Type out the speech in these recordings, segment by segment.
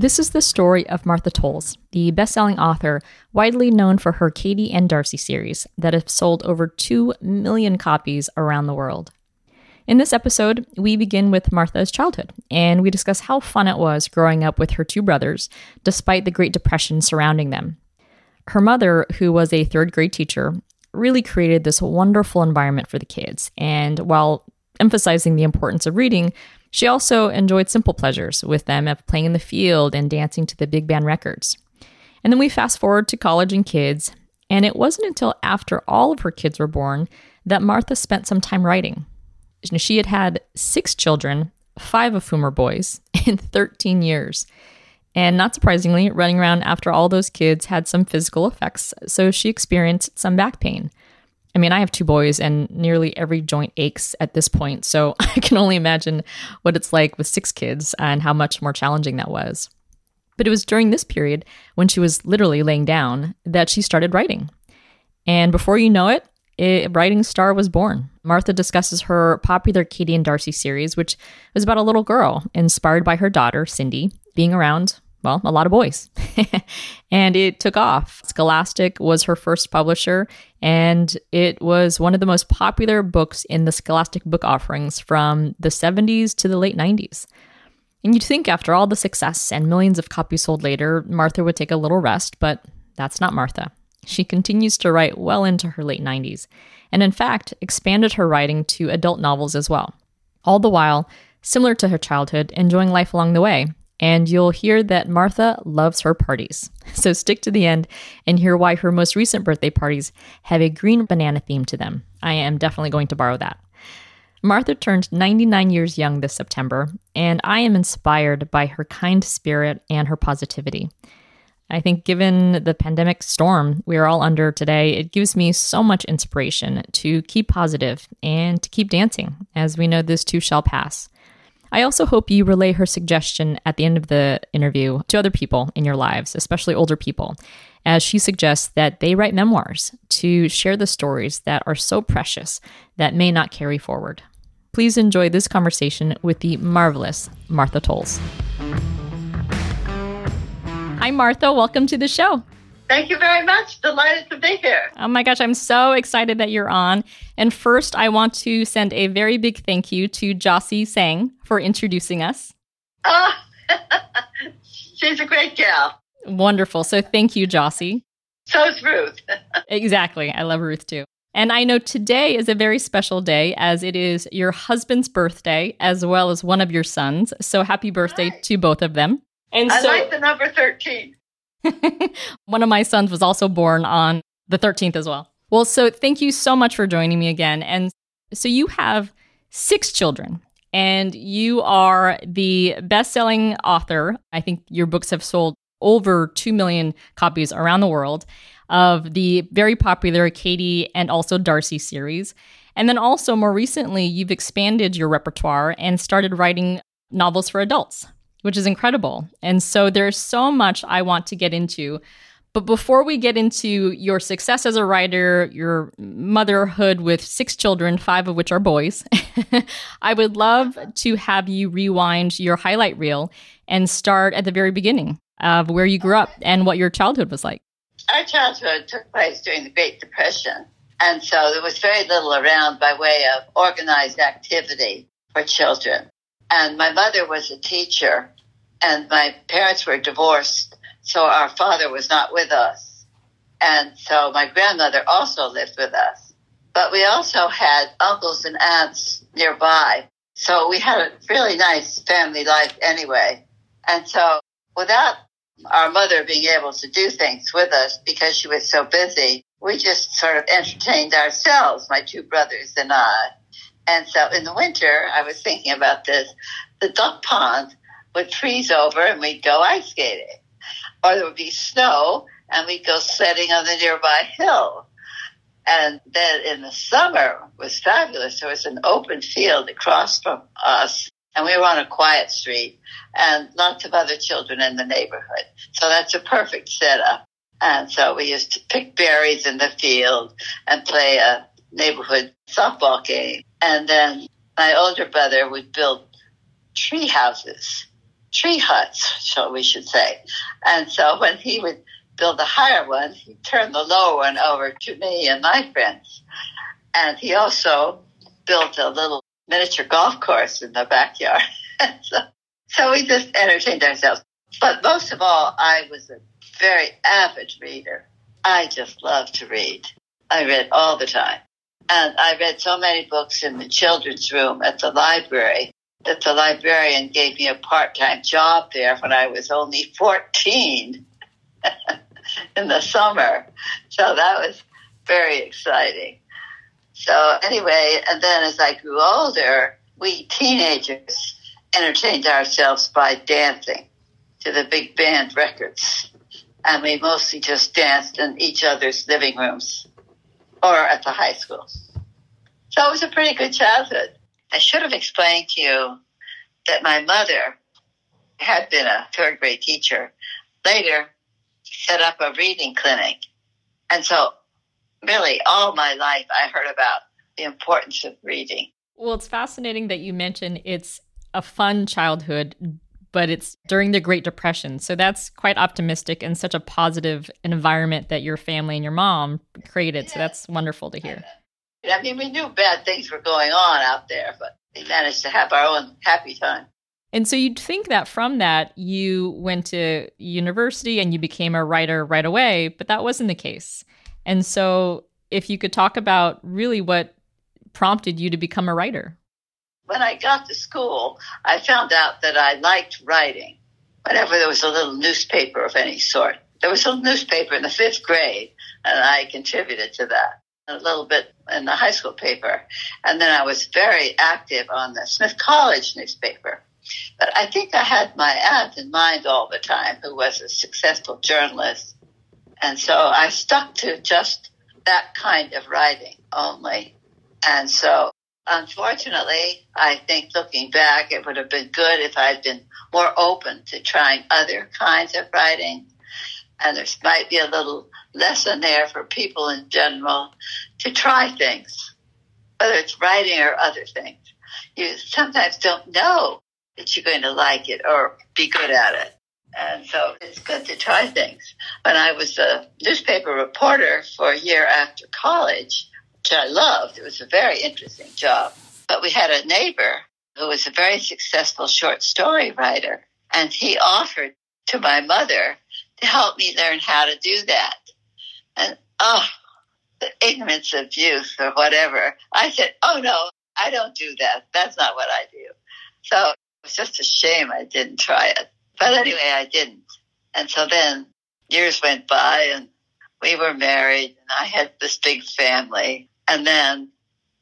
This is the story of Martha Tolles, the best-selling author widely known for her Katie and Darci series that have sold over 2 million copies around the world. In this episode, we begin with Martha's childhood, and we discuss how fun it was growing up with her two brothers, despite the Great Depression surrounding them. Her mother, who was a third grade teacher, really created this wonderful environment for the kids, and while emphasizing the importance of reading, she also enjoyed simple pleasures with them of playing in the field and dancing to the big band records. And then we fast forward to college and kids, and it wasn't until after all of her kids were born that Martha spent some time writing. She had had six children, five of whom were boys, in 13 years. And not surprisingly, running around after all those kids had some physical effects, so she experienced some back pain. I mean, I have two boys and nearly every joint aches at this point, so I can only imagine what it's like with six kids and how much more challenging that was. But it was during this period, when she was literally laying down, that she started writing. And before you know it, a writing star was born. Martha discusses her popular Katie and Darci series, which was about a little girl inspired by her daughter, Cindy, being around well, a lot of boys. and it took off. Scholastic was her first publisher, and it was one of the most popular books in the Scholastic book offerings from the 70s to the late 90s. And you'd think after all the success and millions of copies sold later, Martha would take a little rest, but that's not Martha. She continues to write well into her late 90s, and in fact, expanded her writing to adult novels as well. All the while, similar to her childhood, enjoying life along the way and you'll hear that Martha loves her parties. So stick to the end and hear why her most recent birthday parties have a green banana theme to them. I am definitely going to borrow that. Martha turned 99 years young this September, and I am inspired by her kind spirit and her positivity. I think, given the pandemic storm we are all under today, it gives me so much inspiration to keep positive and to keep dancing, as we know this too shall pass. I also hope you relay her suggestion at the end of the interview to other people in your lives, especially older people, as she suggests that they write memoirs to share the stories that are so precious that may not carry forward. Please enjoy this conversation with the marvelous Martha Tolles. Hi, Martha. Welcome to the show. Thank you very much. Delighted to be here. Oh my gosh, I'm so excited that you're on. And first, I want to send a very big thank you to Jossie Sang for introducing us. Oh, she's a great gal. Wonderful. So thank you, Jossie. So is Ruth. exactly. I love Ruth too. And I know today is a very special day as it is your husband's birthday as well as one of your sons. So happy birthday right. to both of them. And I so, like the number 13. One of my sons was also born on the 13th as well. Well, so thank you so much for joining me again. And so you have six children and you are the best selling author. I think your books have sold over 2 million copies around the world of the very popular Katie and also Darci series. And then also more recently, you've expanded your repertoire and started writing novels for adults which is incredible. And so there's so much I want to get into. But before we get into your success as a writer, your motherhood with six children, five of which are boys, I would love to have you rewind your highlight reel and start at the very beginning of where you grew up and what your childhood was like. Our childhood took place during the Great Depression. And so there was very little around by way of organized activity for children. And my mother was a teacher, and my parents were divorced, so our father was not with us. And so my grandmother also lived with us. But we also had uncles and aunts nearby. So we had a really nice family life anyway. And so without our mother being able to do things with us because she was so busy, we just sort of entertained ourselves, my two brothers and I. And so in the winter, I was thinking about this. The duck pond would freeze over and we'd go ice skating. Or there would be snow and we'd go sledding on the nearby hill. And then in the summer was fabulous. There was an open field across from us and we were on a quiet street and lots of other children in the neighborhood. So that's a perfect setup. And so we used to pick berries in the field and play a neighborhood softball game. And then my older brother would build tree houses, tree huts, so we should say. And so when he would build the higher one, he'd turn the lower one over to me and my friends. And he also built a little miniature golf course in the backyard. so, so we just entertained ourselves. But most of all, I was a very avid reader. I just loved to read. I read all the time. And I read so many books in the children's room at the library that the librarian gave me a part-time job there when I was only 14 in the summer. So that was very exciting. So anyway, and then as I grew older, we teenagers entertained ourselves by dancing to the big band records. And we mostly just danced in each other's living rooms or at the high school. So it was a pretty good childhood. I should have explained to you that my mother had been a third grade teacher. Later, set up a reading clinic. And so really all my life I heard about the importance of reading. Well, it's fascinating that you mention it's a fun childhood, but it's during the Great Depression. So that's quite optimistic and such a positive environment that your family and your mom created. Yeah. So that's wonderful to hear. I mean, we knew bad things were going on out there, but we managed to have our own happy time. And so you'd think that from that, you went to university and you became a writer right away, but that wasn't the case. And so, if you could talk about really what prompted you to become a writer. When I got to school, I found out that I liked writing. Whenever there was a little newspaper of any sort, there was a newspaper in the fifth grade, and I contributed to that a little bit in the high school paper. And then I was very active on the Smith College newspaper. But I think I had my aunt in mind all the time, who was a successful journalist and so I stuck to just that kind of writing only. And so unfortunately, I think looking back, it would have been good if I'd been more open to trying other kinds of writing. And there might be a little lesson there for people in general to try things, whether it's writing or other things. You sometimes don't know that you're going to like it or be good at it. And so it's good to try things. When I was a newspaper reporter for a year after college, which I loved, it was a very interesting job. But we had a neighbor who was a very successful short story writer, and he offered to my mother to help me learn how to do that. And oh, the ignorance of youth or whatever. I said, oh no, I don't do that. That's not what I do. So it was just a shame I didn't try it. But anyway, I didn't. And so then years went by and we were married and I had this big family. And then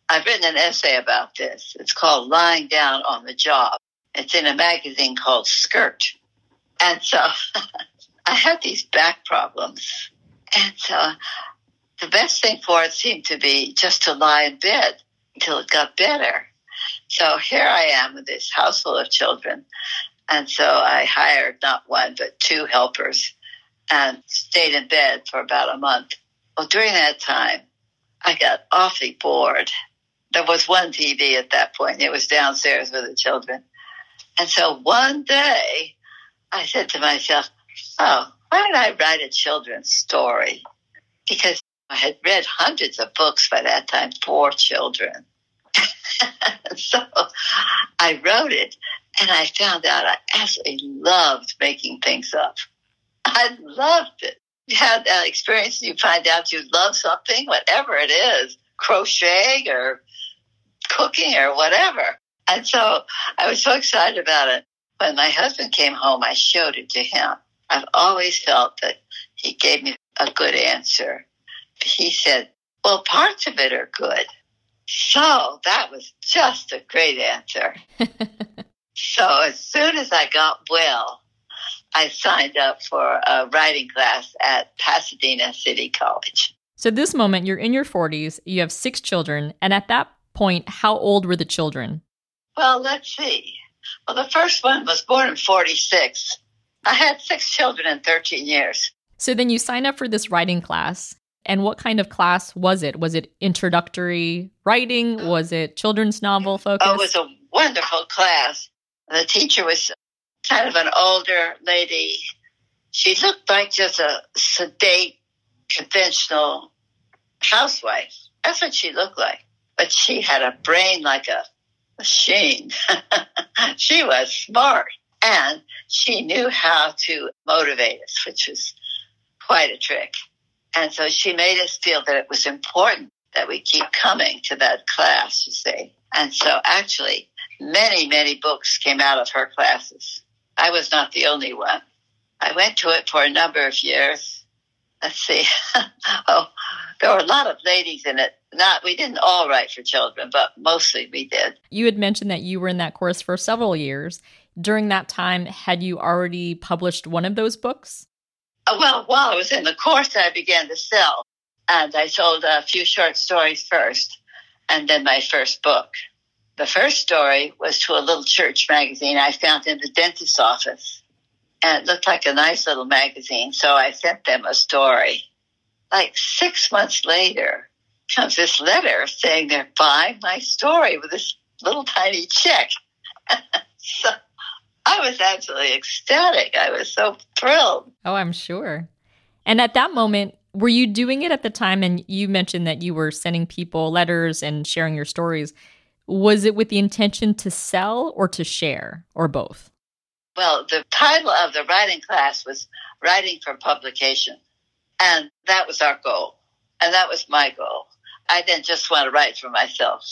I've written an essay about this. It's called Lying Down on the Job. It's in a magazine called Skirt. And so I had these back problems. And so the best thing for it seemed to be just to lie in bed until it got better. So here I am with this house full of children. And so I hired not one, but two helpers and stayed in bed for about a month. Well, during that time, I got awfully bored. There was one TV at that point. It was downstairs with the children. And so one day I said to myself, oh, why don't I write a children's story? Because I had read hundreds of books by that time for children. so I wrote it and I found out I absolutely loved making things up. I loved it. Have that experience, and you find out you love something, whatever it is, crocheting or cooking or whatever. And so I was so excited about it. When my husband came home, I showed it to him. I've always felt that he gave me a good answer. He said, Well, parts of it are good. So that was just a great answer. so as soon as I got well, I signed up for a writing class at Pasadena City College. So, this moment, you're in your 40s, you have six children, and at that point, how old were the children? Well, let's see. Well, the first one was born in 46. I had six children in 13 years. So then you sign up for this writing class. And what kind of class was it? Was it introductory writing? Was it children's novel focus? Oh, it was a wonderful class. The teacher was kind of an older lady. She looked like just a sedate, conventional housewife. That's what she looked like. But she had a brain like a machine. she was smart and she knew how to motivate us, which was quite a trick. And so she made us feel that it was important that we keep coming to that class, you see. And so actually, many, many books came out of her classes. I was not the only one. I went to it for a number of years. Let's see. oh, there were a lot of ladies in it. Not we didn't all write for children, but mostly we did. You had mentioned that you were in that course for several years. During that time, had you already published one of those books? Uh, well, while I was in the course, I began to sell, and I sold a few short stories first, and then my first book. The first story was to a little church magazine I found in the dentist's office, and it looked like a nice little magazine, so I sent them a story. Like six months later, comes this letter saying they're buying my story with this little tiny check. so I was absolutely ecstatic. I was so thrilled. Oh, I'm sure. And at that moment, were you doing it at the time? And you mentioned that you were sending people letters and sharing your stories. Was it with the intention to sell or to share, or both? Well, the title of the writing class was Writing for Publication. And that was our goal. And that was my goal. I didn't just want to write for myself.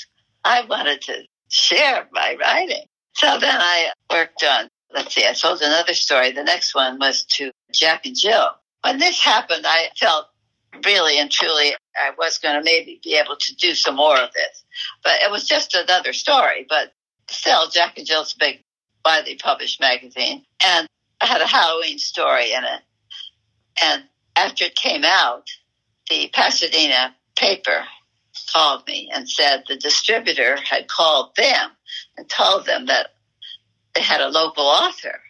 I wanted to share my writing. So then I worked on, let's see, I sold another story. The next one was to Jack and Jill. When this happened, I felt really and truly I was going to maybe be able to do some more of this. But it was just another story. But still, Jack and Jill's a big, widely published magazine. And I had a Halloween story in it. And after it came out, the Pasadena paper called me and said the distributor had called them and told them that they had a local author.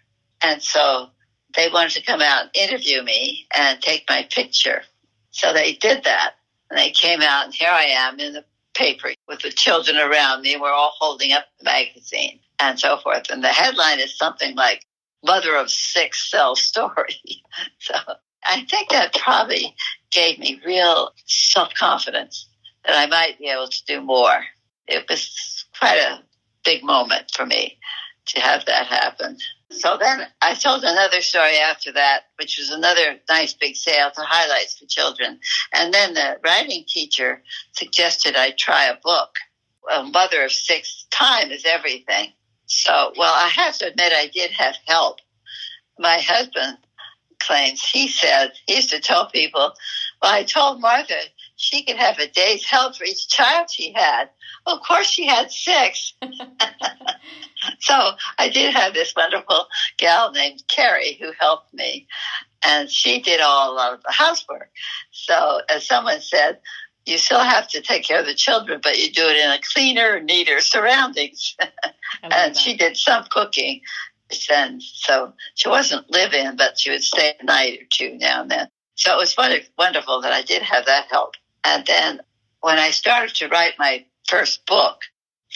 And so they wanted to come out and interview me and take my picture. So they did that. And they came out, and here I am in the paper with the children around me. We're all holding up the magazine and so forth. And the headline is something like Mother of Six Cell Story. so I think that probably gave me real self confidence that I might be able to do more. It was quite a big moment for me to have that happen. So then I told another story after that, which was another nice big sale to highlights for children. And then the writing teacher suggested I try a book. A mother of six, time is everything. So, well, I have to admit I did have help. My husband claims he said, he used to tell people, well, I told Martha she could have a day's help for each child she had. Well, of course, she had six. so I did have this wonderful gal named Carrie who helped me, and she did all of the housework. So, as someone said, you still have to take care of the children, but you do it in a cleaner, neater surroundings. and that. she did some cooking. And so she wasn't live in, but she would stay a night or two now and then. So it was wonderful that I did have that help. And then when I started to write my first book,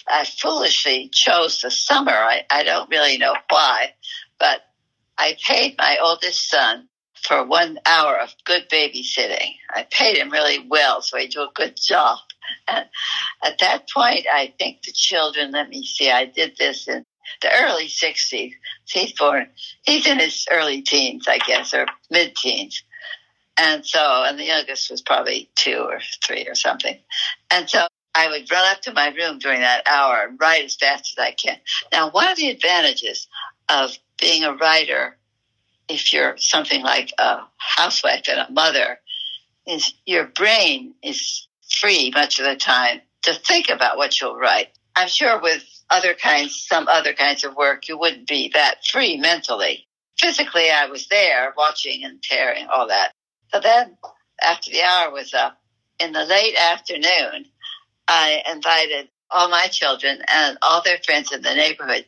I foolishly chose the summer. I, I don't really know why, but I paid my oldest son for one hour of good babysitting. I paid him really well, so he did a good job. And at that point, I think the children, let me see, I did this in the early 60s. He's born, he's in his early teens, I guess, or mid teens. And so, and the youngest was probably two or three or something. And so I would run up to my room during that hour and write as fast as I can. Now, one of the advantages of being a writer, if you're something like a housewife and a mother, is your brain is free much of the time to think about what you'll write. I'm sure with other kinds, some other kinds of work, you wouldn't be that free mentally. Physically, I was there watching and tearing all that. So then, after the hour was up, in the late afternoon, I invited all my children and all their friends in the neighborhood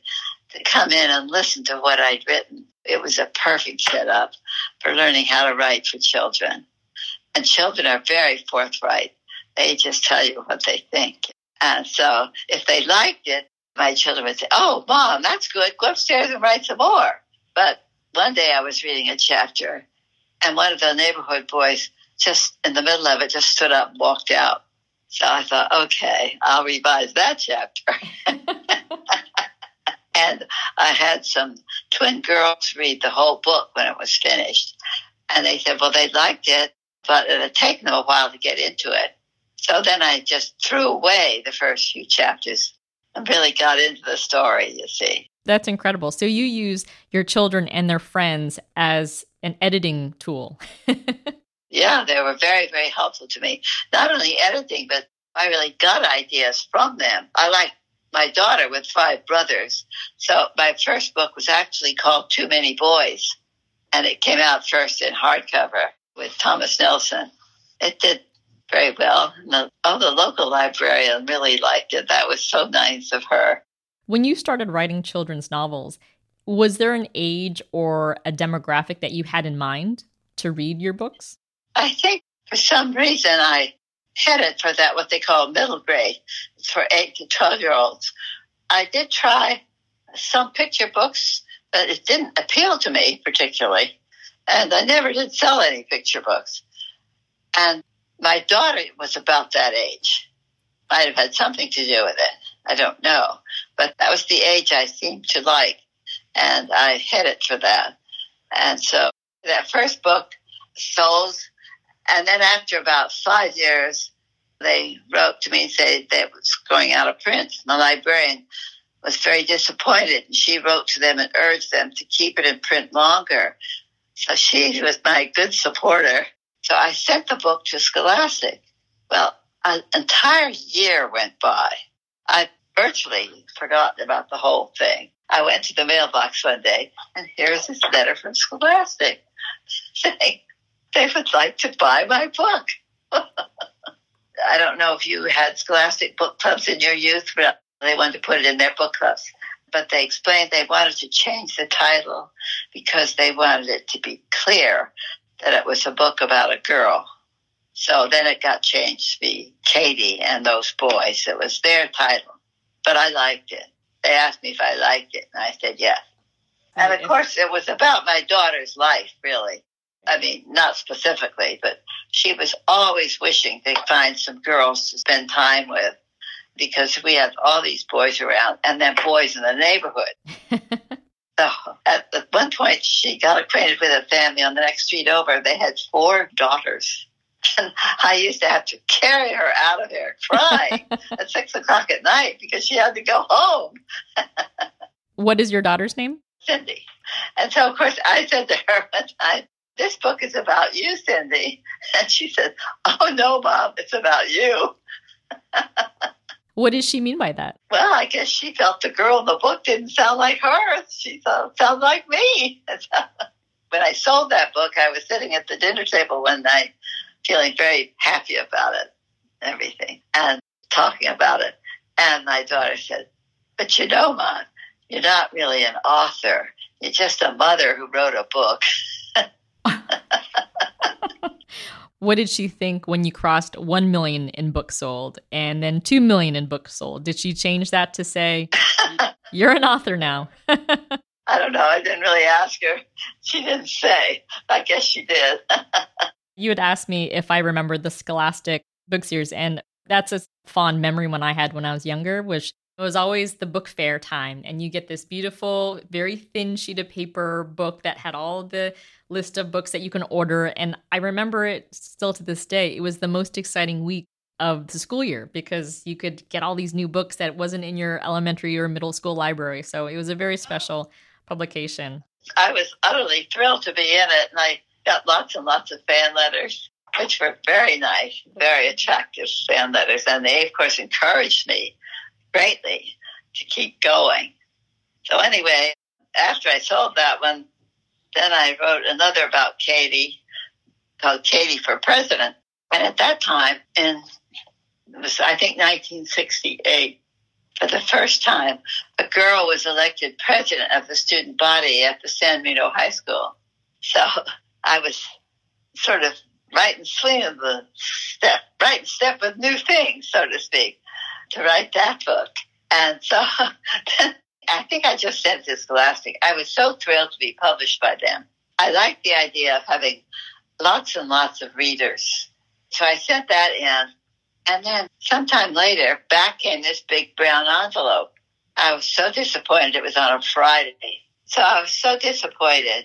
to come in and listen to what I'd written. It was a perfect setup for learning how to write for children. And children are very forthright. They just tell you what they think. And so if they liked it, my children would say, Oh, mom, that's good. Go upstairs and write some more. But one day I was reading a chapter and one of the neighborhood boys just in the middle of it just stood up and walked out. So I thought, okay, I'll revise that chapter. and I had some twin girls read the whole book when it was finished. And they said, well, they liked it, but it had taken them a while to get into it. So then I just threw away the first few chapters and really got into the story, you see. That's incredible. So you use your children and their friends as an editing tool. yeah, they were very, very helpful to me. Not only editing, but I really got ideas from them. I like my daughter with five brothers. So my first book was actually called Too Many Boys, and it came out first in hardcover with Thomas Nelson. It did very well. The, oh, the local librarian really liked it. That was so nice of her. When you started writing children's novels, was there an age or a demographic that you had in mind to read your books? I think for some reason I headed for that, what they call middle grade. For 8 to 12 year olds. I did try some picture books, but it didn't appeal to me particularly. And I never did sell any picture books. And my daughter was about that age. Might have had something to do with it. I don't know. But that was the age I seemed to like. And I hit it for that. And so that first book sold. And then after about five years, they wrote to me and said that it was going out of print. The librarian was very disappointed. And she wrote to them and urged them to keep it in print longer. So she was my good supporter. So I sent the book to Scholastic. Well, an entire year went by. I virtually forgot about the whole thing. I went to the mailbox one day, and here's this letter from Scholastic saying they would like to buy my book. I don't know if you had Scholastic book clubs in your youth, but they wanted to put it in their book clubs. But they explained they wanted to change the title because they wanted it to be clear that it was a book about a girl. So then it got changed to be Katie and those boys. It was their title, but I liked it. They asked me if I liked it, and I said yes. And of course, it was about my daughter's life, really. I mean, not specifically, but she was always wishing to find some girls to spend time with because we had all these boys around and then boys in the neighborhood. So at one point, she got acquainted with a family on the next street over. They had four daughters. And I used to have to carry her out of there crying at six o'clock at night because she had to go home. what is your daughter's name? Cindy. And so, of course, I said to her one time, This book is about you, Cindy. And she said, Oh, no, Mom, it's about you. What does she mean by that? Well, I guess she felt the girl in the book didn't sound like her. She thought sounded like me. when I sold that book, I was sitting at the dinner table one night, feeling very happy about it, everything, and talking about it. And my daughter said, "But you know, Mom, you're not really an author. You're just a mother who wrote a book." what did she think when you crossed 1 million in books sold and then 2 million in books sold? Did she change that to say, you're an author now? I don't know. I didn't really ask her. She didn't say. I guess she did. you had asked me if I remembered the Scholastic book series, and that's a fond memory when I had when I was younger, which It was always the book fair time, and you get this beautiful, very thin sheet of paper book that had all the list of books that you can order. And I remember it still to this day. It was the most exciting week of the school year because you could get all these new books that wasn't in your elementary or middle school library. So it was a very special publication. I was utterly thrilled to be in it, and I got lots and lots of fan letters, which were very nice, very attractive fan letters. And they, of course, encouraged me greatly to keep going. So, anyway, after I sold that one, then I wrote another about Katie called Katie for President. And at that time, in was, I think, 1968, for the first time, a girl was elected president of the student body at the San Marino High School. So I was sort of right in swing of the step, right in step with new things, so to speak, to write that book. And so I think I just sent this Scholastic. I was so thrilled to be published by them. I liked the idea of having lots and lots of readers. So I sent that in. And then sometime later, back came this big brown envelope. I was so disappointed it was on a Friday. So I was so disappointed.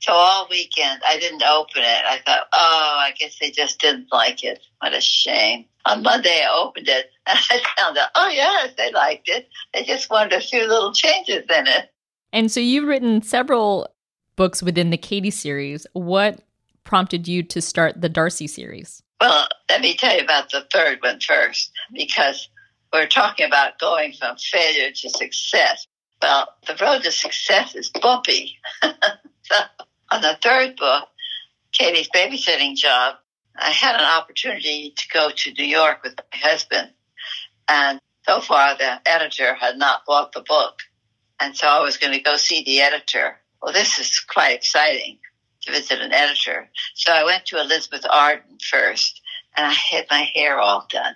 So all weekend I didn't open it. I thought, oh, I guess they just didn't like it. What a shame. On Monday I opened it and I found out, oh yes, they liked it. They just wanted a few little changes in it. And so you've written several books within the Katie series. What prompted you to start the Darci series? Well, let me tell you about the third one first, because we're talking about going from failure to success. Well, the road to success is bumpy. so, on the third book, Katie's babysitting job, I had an opportunity to go to New York with my husband. And so far, the editor had not bought the book. And so I was going to go see the editor. Well, this is quite exciting to visit an editor. So I went to Elizabeth Arden first, and I had my hair all done.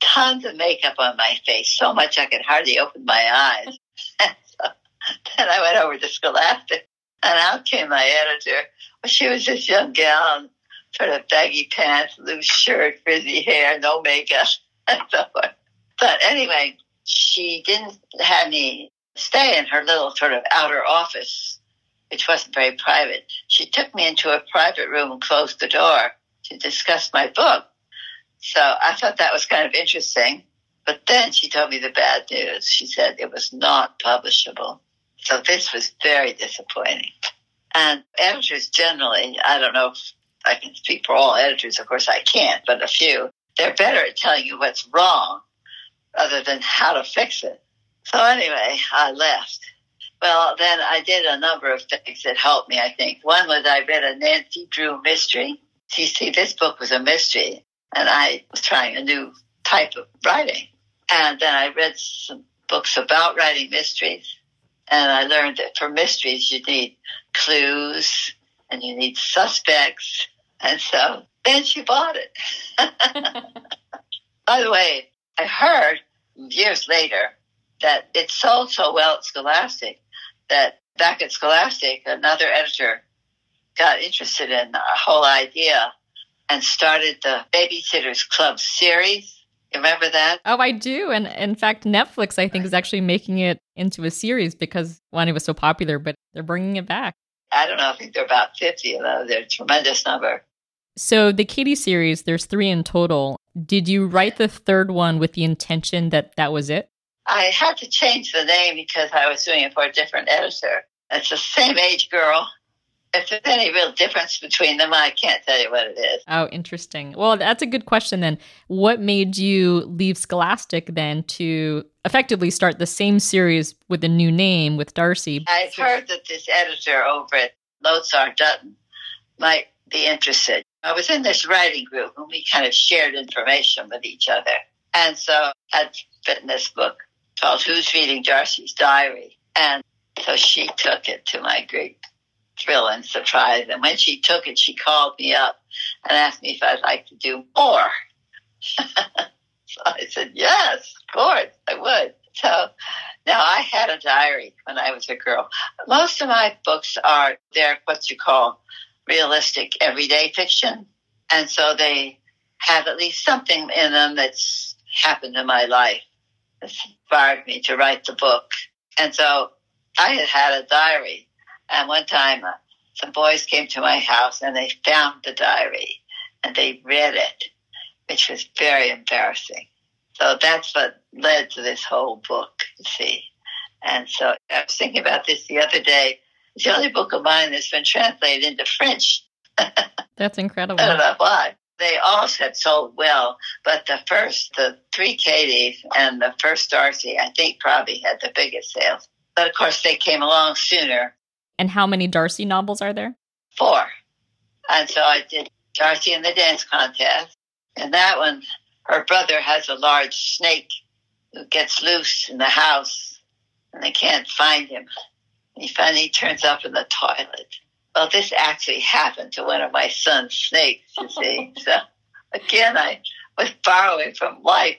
Tons of makeup on my face, so much I could hardly open my eyes. So then I went over to Scholastic, and out came my editor. Well, she was this young gal, in sort of baggy pants, loose shirt, frizzy hair, no makeup, and so forth. But anyway, she didn't have me stay in her little sort of outer office which wasn't very private. She took me into a private room and closed the door to discuss my book. So I thought that was kind of interesting. But then she told me the bad news. She said it was not publishable. So this was very disappointing. And editors generally, I don't know if I can speak for all editors, of course I can't, but a few, they're better at telling you what's wrong rather than how to fix it. So anyway, I left. Well, then I did a number of things that helped me, I think. One was I read a Nancy Drew mystery. You see, this book was a mystery, and I was trying a new type of writing. And then I read some books about writing mysteries, and I learned that for mysteries, you need clues and you need suspects. And so then she bought it. By the way, I heard years later that it sold so well at Scholastic that back at Scholastic, another editor got interested in the whole idea and started the Babysitters Club series. Remember that? Oh, I do. And in fact, Netflix, I think, is actually making it into a series because one, it was so popular, but they're bringing it back. I don't know. I think there are about 50 of them. They're a tremendous number. So the Katie series, there's three in total. Did you write the third one with the intention that that was it? I had to change the name because I was doing it for a different editor. It's the same age girl. If there's any real difference between them, I can't tell you what it is. Oh, interesting. Well, that's a good question then. What made you leave Scholastic then to effectively start the same series with a new name with Darci? I've heard that this editor over at Lodestar Dutton might be interested. I was in this writing group and we kind of shared information with each other. And so I'd written this book called Who's Reading Darci's Diary. And so she took it to my great thrill and surprise. And when she took it, she called me up and asked me if I'd like to do more. so I said, yes, of course, I would. So now I had a diary when I was a girl. Most of my books are, they're what you call realistic everyday fiction. And so they have at least something in them that's happened in my life that inspired me to write the book. And so I had had a diary. And one time uh, some boys came to my house and they found the diary and they read it, which was very embarrassing. So that's what led to this whole book, you see. And so I was thinking about this the other day. It's the only book of mine that's been translated into French. That's incredible. I don't know why. They all had sold well, but the first, the three Katies and the first Darci, I think probably had the biggest sales. But of course, they came along sooner. And how many Darci novels are there? Four. And so I did Darci in the Dance Contest. And that one, her brother has a large snake who gets loose in the house and they can't find him. And He finally turns up in the toilet. Well, this actually happened to one of my son's snakes, you see. so again, I was far away from life.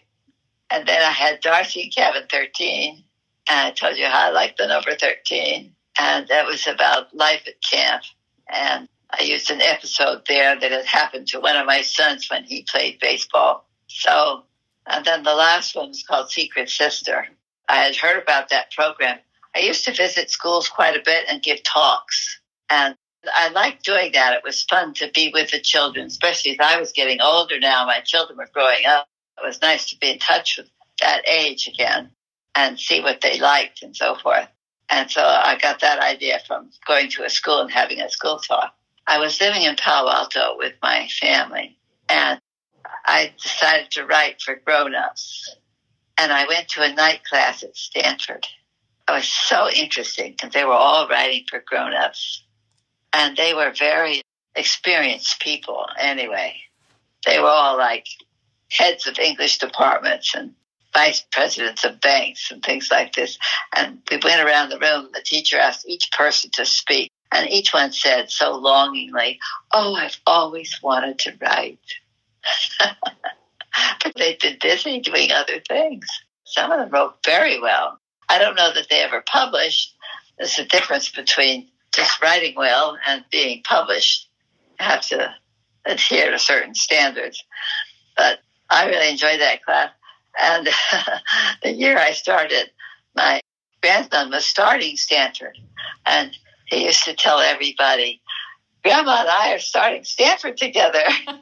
And then I had Darci and Cabin 13. And I told you how I liked the number 13. And that was about life at camp. And I used an episode there that had happened to one of my sons when he played baseball. So, and then the last one was called Secret Sister. I had heard about that program. I used to visit schools quite a bit and give talks. And I liked doing that. It was fun to be with the children, especially as I was getting older now. My children were growing up. It was nice to be in touch with that age again and see what they liked and so forth. And so I got that idea from going to a school and having a school talk. I was living in Palo Alto with my family and I decided to write for grown-ups. And I went to a night class at Stanford. It was so interesting because they were all writing for grown-ups and they were very experienced people anyway. They were all like heads of English departments and vice presidents of banks and things like this. And we went around the room. The teacher asked each person to speak, and each one said so longingly, Oh, I've always wanted to write. but they've been busy doing other things. Some of them wrote very well. I don't know that they ever published. There's a difference between just writing well and being published You have to adhere to certain standards. But I really enjoyed that class. And the year I started, my grandson was starting Stanford. And he used to tell everybody, Grandma and I are starting Stanford together.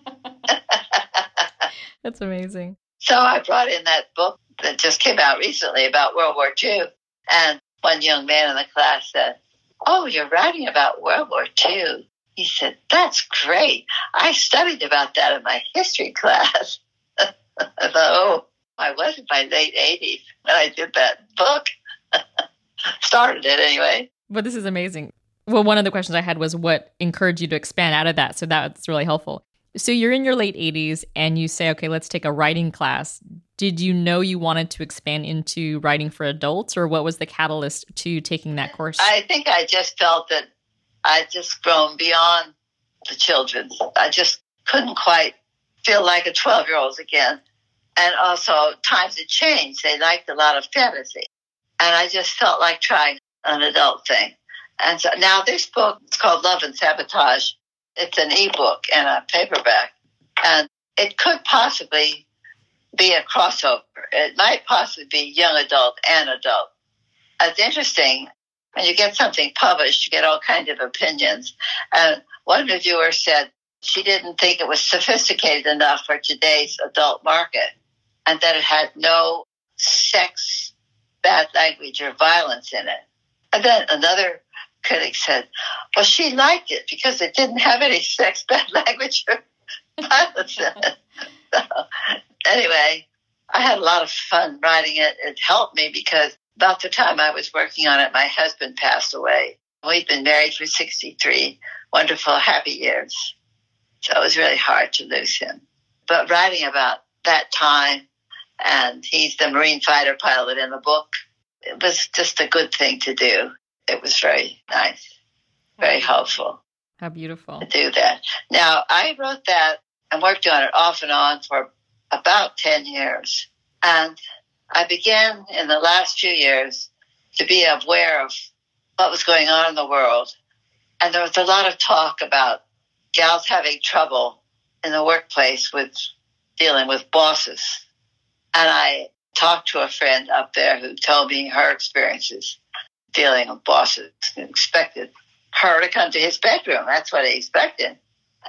That's amazing. So I brought in that book that just came out recently about World War II. And one young man in the class said, Oh, you're writing about World War II. He said, That's great. I studied about that in my history class. I thought, Oh, I was in my late 80s when I did that book. Started it anyway. But this is amazing. Well, one of the questions I had was what encouraged you to expand out of that. So that's really helpful. So you're in your late 80s and you say, okay, let's take a writing class. Did you know you wanted to expand into writing for adults, or what was the catalyst to taking that course? I think I just felt that I'd just grown beyond the children. I just couldn't quite feel like a 12 year old again. And also, times had changed. They liked a lot of fantasy. And I just felt like trying an adult thing. And so now this book, it's called Love and Sabotage. It's an ebook and a paperback. And it could possibly be a crossover. It might possibly be young adult and adult. It's interesting when you get something published, you get all kinds of opinions. And one reviewer said she didn't think it was sophisticated enough for today's adult market and that it had no sex, bad language, or violence in it. And then another critic said, well, she liked it because it didn't have any sex, bad language, or violence in it. So, anyway, I had a lot of fun writing it. It helped me because about the time I was working on it, my husband passed away. We've been married for 63 wonderful, happy years. So it was really hard to lose him. But writing about that time, and he's the Marine fighter pilot in the book, it was just a good thing to do. It was very nice, very helpful. How beautiful. To do that. Now, I wrote that and worked on it off and on for about 10 years. And I began in the last few years to be aware of what was going on in the world. And there was a lot of talk about gals having trouble in the workplace with dealing with bosses. And I talked to a friend up there who told me her experiences dealing with bosses and expected her to come to his bedroom. That's what he expected.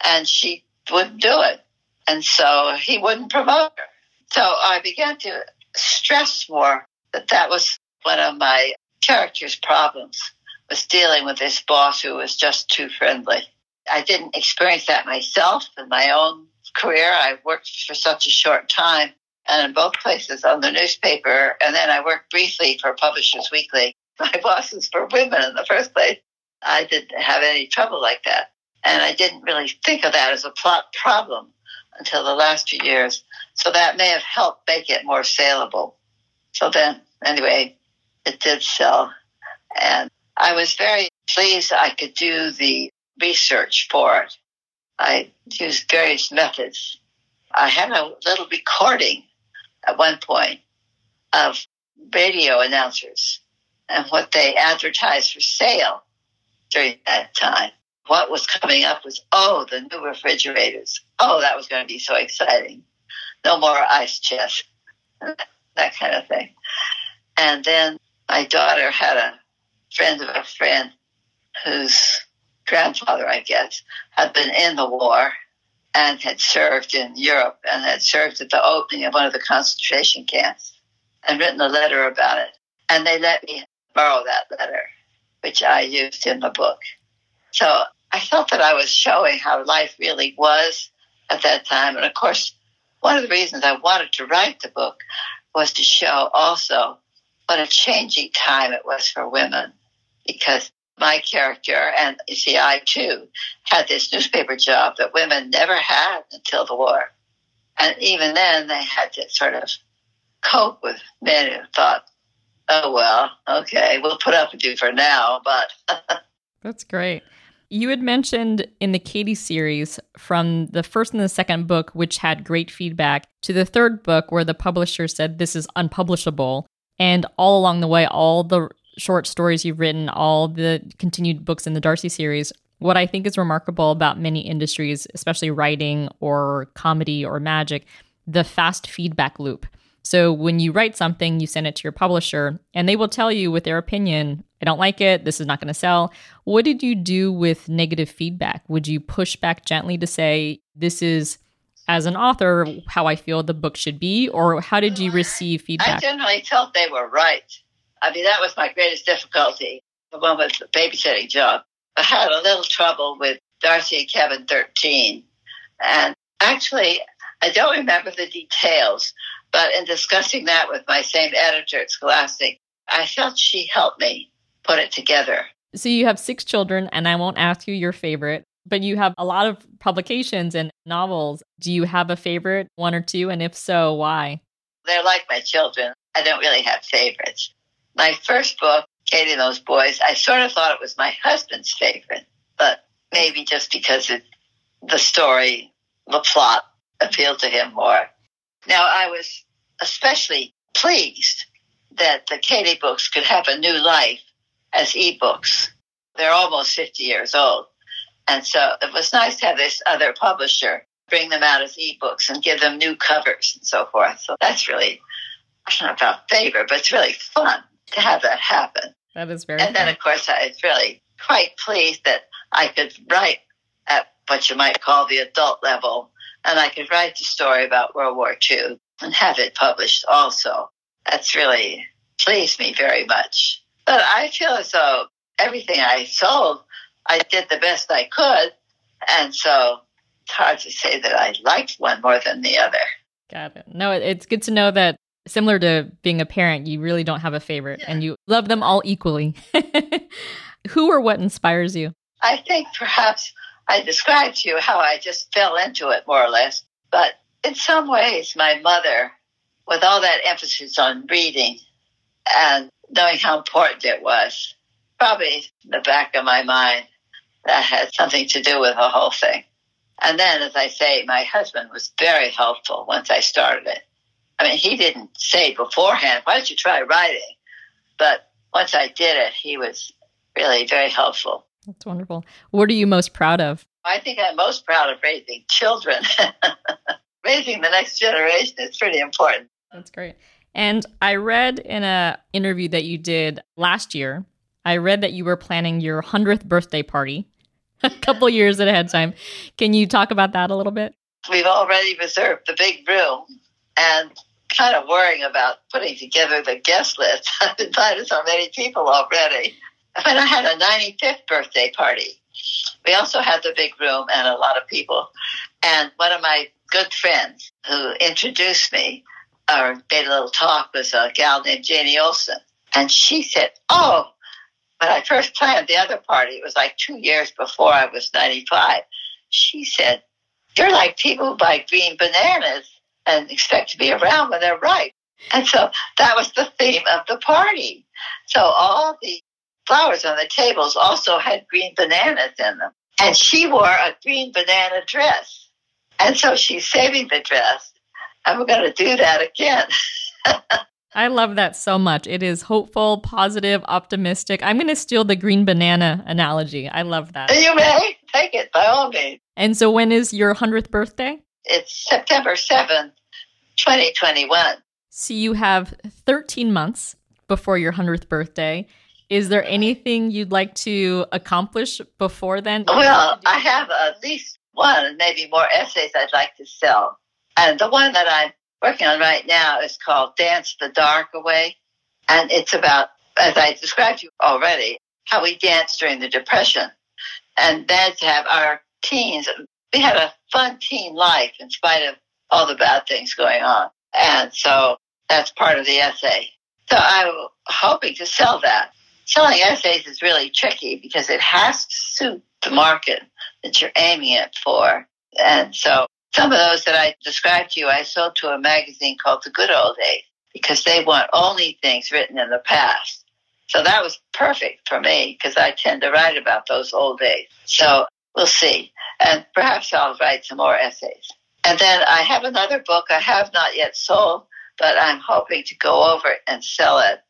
And she wouldn't do it. And so he wouldn't promote her. So I began to stress more that that was one of my character's problems was dealing with this boss who was just too friendly. I didn't experience that myself in my own career. I worked for such a short time and in both places on the newspaper. And then I worked briefly for Publishers Weekly. My bosses were women in the first place. I didn't have any trouble like that. And I didn't really think of that as a plot problem until the last few years. So that may have helped make it more saleable. So then, anyway, it did sell. And I was very pleased I could do the research for it. I used various methods. I had a little recording at one point of radio announcers and what they advertised for sale during that time. What was coming up was, oh, the new refrigerators. Oh, that was going to be so exciting. No more ice chest, that kind of thing. And then my daughter had a friend of a friend whose grandfather, I guess, had been in the war and had served in Europe and had served at the opening of one of the concentration camps and written a letter about it. And they let me borrow that letter, which I used in the book. So I felt that I was showing how life really was at that time. And of course, one of the reasons I wanted to write the book was to show also what a changing time it was for women because my character, and see, I too had this newspaper job that women never had until the war. And even then, they had to sort of cope with men who thought, oh, well, okay, we'll put up with you for now, but. That's great. You had mentioned in the Katie series from the first and the second book, which had great feedback, to the third book, where the publisher said this is unpublishable. And all along the way, all the short stories you've written, all the continued books in the Darci series, what I think is remarkable about many industries, especially writing or comedy or magic, the fast feedback loop. So when you write something, you send it to your publisher, and they will tell you with their opinion, I don't like it, this is not going to sell. What did you do with negative feedback? Would you push back gently to say, this is, as an author, how I feel the book should be? Or how did you receive feedback? I generally felt they were right. I mean, that was my greatest difficulty, the one with the babysitting job. I had a little trouble with Darci and Cabin 13. And actually, I don't remember the details, but in discussing that with my same editor at Scholastic, I felt she helped me put it together. So you have six children, and I won't ask you your favorite, but you have a lot of publications and novels. Do you have a favorite, one or two? And if so, why? They're like my children. I don't really have favorites. My first book, Katie and Those Boys, I sort of thought it was my husband's favorite, but maybe just because it, the story, the plot appealed to him more. Now, I was especially pleased that the Katie books could have a new life as ebooks. They're almost 50 years old. And so it was nice to have this other publisher bring them out as ebooks and give them new covers and so forth. So that's really, know about favor, but it's really fun to have that happen. That is very. And then, of course, I was really quite pleased that I could write at what you might call the adult level, and I could write the story about World War II and have it published also. That's really pleased me very much. But I feel as though everything I sold, I did the best I could, and so it's hard to say that I liked one more than the other. Got it. No, it's good to know that similar to being a parent, you really don't have a favorite yeah. and you love them all equally. Who or what inspires you? I think perhaps I described to you how I just fell into it more or less. But in some ways, my mother, with all that emphasis on reading and knowing how important it was, probably in the back of my mind, that had something to do with the whole thing. And then, as I say, my husband was very helpful once I started it. I mean, he didn't say beforehand, why don't you try writing? But once I did it, he was really very helpful. That's wonderful. What are you most proud of? I think I'm most proud of raising children. raising the next generation is pretty important. That's great. And I read in a interview that you did last year, I read that you were planning your 100th birthday party a couple years ahead of time. Can you talk about that a little bit? We've already reserved the big room and kind of worrying about putting together the guest list. I've invited so many people already. But I had a 95th birthday party. We also had the big room and a lot of people. And one of my good friends who introduced me or made a little talk was a gal named Janie Olson. And she said, Oh, when I first planned the other party, it was like two years before I was 95. She said, You're like people who buy green bananas and expect to be around when they're ripe. And so that was the theme of the party. So all the flowers on the tables also had green bananas in them. And she wore a green banana dress. And so she's saving the dress. And we're going to do that again. I love that so much. It is hopeful, positive, optimistic. I'm going to steal the green banana analogy. I love that. You may take it by all means. And so, when is your 100th birthday? It's September 7th, 2021. So, you have 13 months before your 100th birthday. Is there anything you'd like to accomplish before then? Well, I have at least one maybe more essays I'd like to sell. And the one that I'm working on right now is called Dance the Dark Away. And it's about, as I described to you already, how we danced during the Depression. And then to have our teens, we had a fun teen life in spite of all the bad things going on. And so that's part of the essay. So I'm hoping to sell that. Selling essays is really tricky because it has to suit the market that you're aiming it for. And so some of those that I described to you, I sold to a magazine called The Good Old Days because they want only things written in the past. So that was perfect for me because I tend to write about those old days. So we'll see. And perhaps I'll write some more essays. And then I have another book I have not yet sold, but I'm hoping to go over and sell it.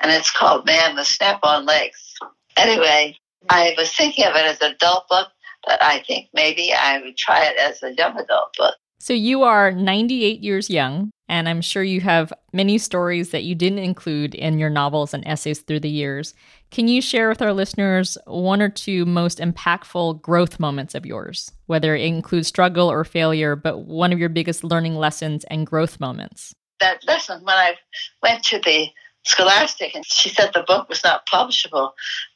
And it's called Man with Snap on Legs. Anyway, I was thinking of it as an adult book, but I think maybe I would try it as a young adult book. So you are 98 years young, and I'm sure you have many stories that you didn't include in your novels and essays through the years. Can you share with our listeners one or two most impactful growth moments of yours, whether it includes struggle or failure, but one of your biggest learning lessons and growth moments? That lesson, when I went to the Scholastic and she said the book was not publishable,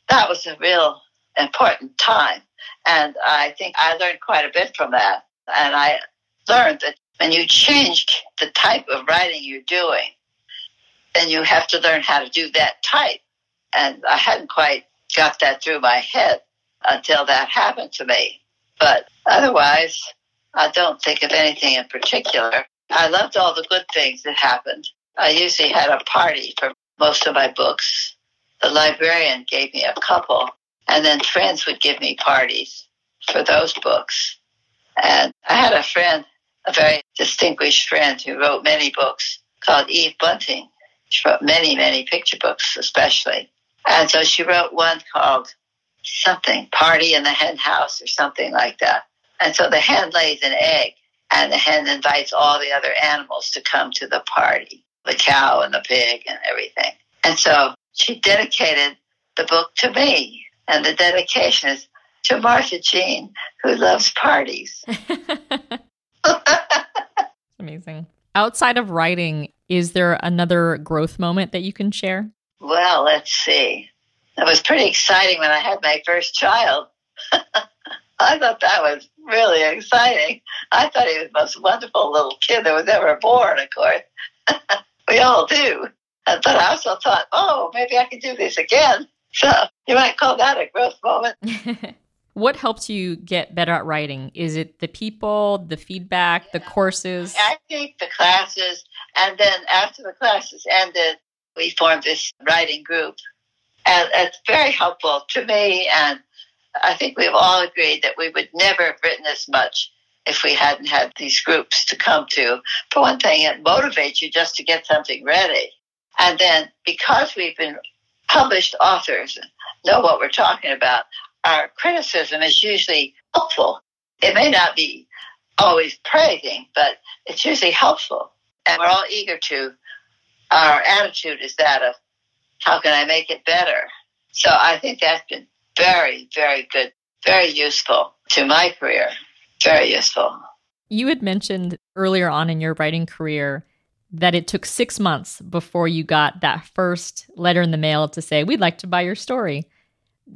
that was a real important time and I think I learned quite a bit from that. And I learned that when you change the type of writing you're doing, then you have to learn how to do that type. And I hadn't quite got that through my head until that happened to me. But otherwise, I don't think of anything in particular. I loved all the good things that happened. I usually had a party for most of my books. The librarian gave me a couple. And then friends would give me parties for those books. And I had a friend, a very distinguished friend who wrote many books called Eve Bunting. She wrote many, many picture books, especially. And so she wrote one called something, Party in the Hen House or something like that. And so the hen lays an egg and the hen invites all the other animals to come to the party, the cow and the pig and everything. And so she dedicated the book to me and the dedication is to Martha Jean, who loves parties. Amazing. Outside of writing, is there another growth moment that you can share? Well, let's see. It was pretty exciting when I had my first child. I thought that was really exciting. I thought he was the most wonderful little kid that was ever born, of course. we all do. But I also thought, oh, maybe I can do this again. So you might call that a growth moment. what helps you get better at writing? Is it the people, the feedback, yeah. the courses? I think the classes. And then after the classes ended, we formed this writing group. And it's very helpful to me. And I think we've all agreed that we would never have written as much if we hadn't had these groups to come to. For one thing, it motivates you just to get something ready. And then because we've been published authors know what we're talking about. Our criticism is usually helpful. It may not be always praising, but it's usually helpful. And we're all eager to our attitude is that of how can I make it better? So I think that's been very, very good, very useful to my career. Very useful. You had mentioned earlier on in your writing career that it took six months before you got that first letter in the mail to say, We'd like to buy your story.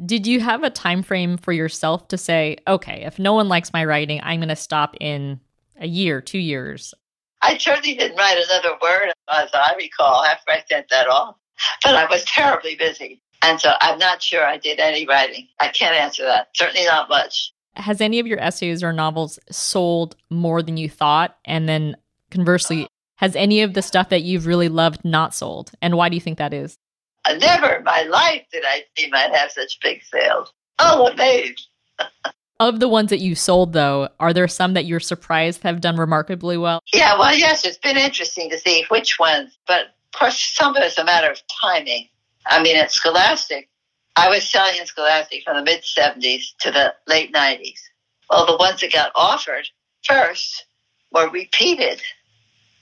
Did you have a time frame for yourself to say, okay, if no one likes my writing, I'm going to stop in a year, two years? I certainly didn't write another word, as I recall, after I sent that off. But I was terribly busy. And so I'm not sure I did any writing. I can't answer that. Certainly not much. Has any of your essays or novels sold more than you thought? And then conversely, has any of the stuff that you've really loved not sold? And why do you think that is? Uh, never in my life did I think I'd have such big sales. Oh, amazed. of the ones that you sold, though, are there some that you're surprised have done remarkably well? Yeah, well, yes, it's been interesting to see which ones, but of course, some of it's a matter of timing. I mean, at Scholastic, I was selling in Scholastic from the mid 70s to the late 90s. Well, the ones that got offered first were repeated.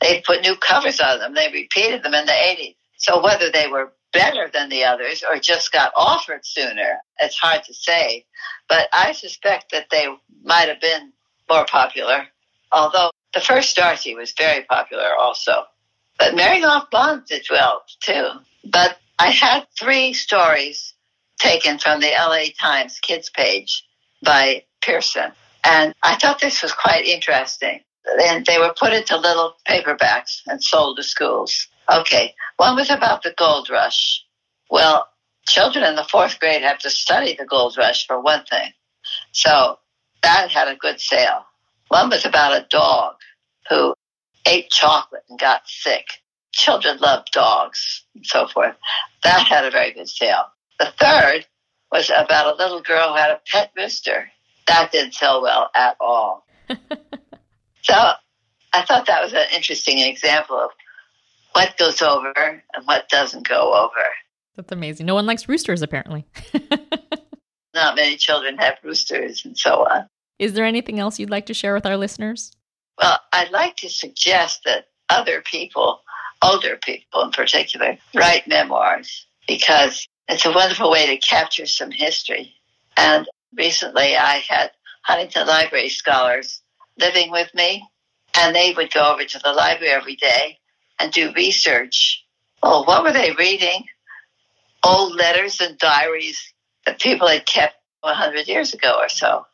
They put new covers on them. They repeated them in the 80s. So whether they were better than the others or just got offered sooner. It's hard to say, but I suspect that they might have been more popular, although the first Darci was very popular also. But Marrying Off Mom did well too. But I had three stories taken from the LA Times kids page by Pearson. And I thought this was quite interesting. And they were put into little paperbacks and sold to schools. Okay, one was about the gold rush. Well, children in the fourth grade have to study the gold rush for one thing. So that had a good sale. One was about a dog who ate chocolate and got sick. Children love dogs and so forth. That had a very good sale. The third was about a little girl who had a pet rooster. That didn't sell well at all. so I thought that was an interesting example of what goes over and what doesn't go over. That's amazing. No one likes roosters, apparently. Not many children have roosters and so on. Is there anything else you'd like to share with our listeners? Well, I'd like to suggest that other people, older people in particular, write memoirs because it's a wonderful way to capture some history. And recently I had Huntington Library scholars living with me, and they would go over to the library every day and do research. Oh, what were they reading? Old letters and diaries that people had kept 100 years ago or so.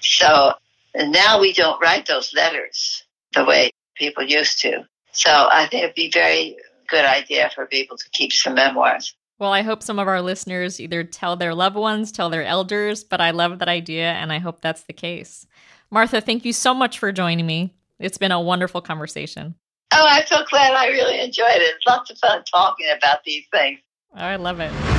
So now we don't write those letters the way people used to. So I think it'd be a very good idea for people to keep some memoirs. Well, I hope some of our listeners either tell their loved ones, tell their elders, but I love that idea and I hope that's the case. Martha, thank you so much for joining me. It's been a wonderful conversation. Oh, I'm so glad I really enjoyed it. It's lots of fun talking about these things. Oh, I love it.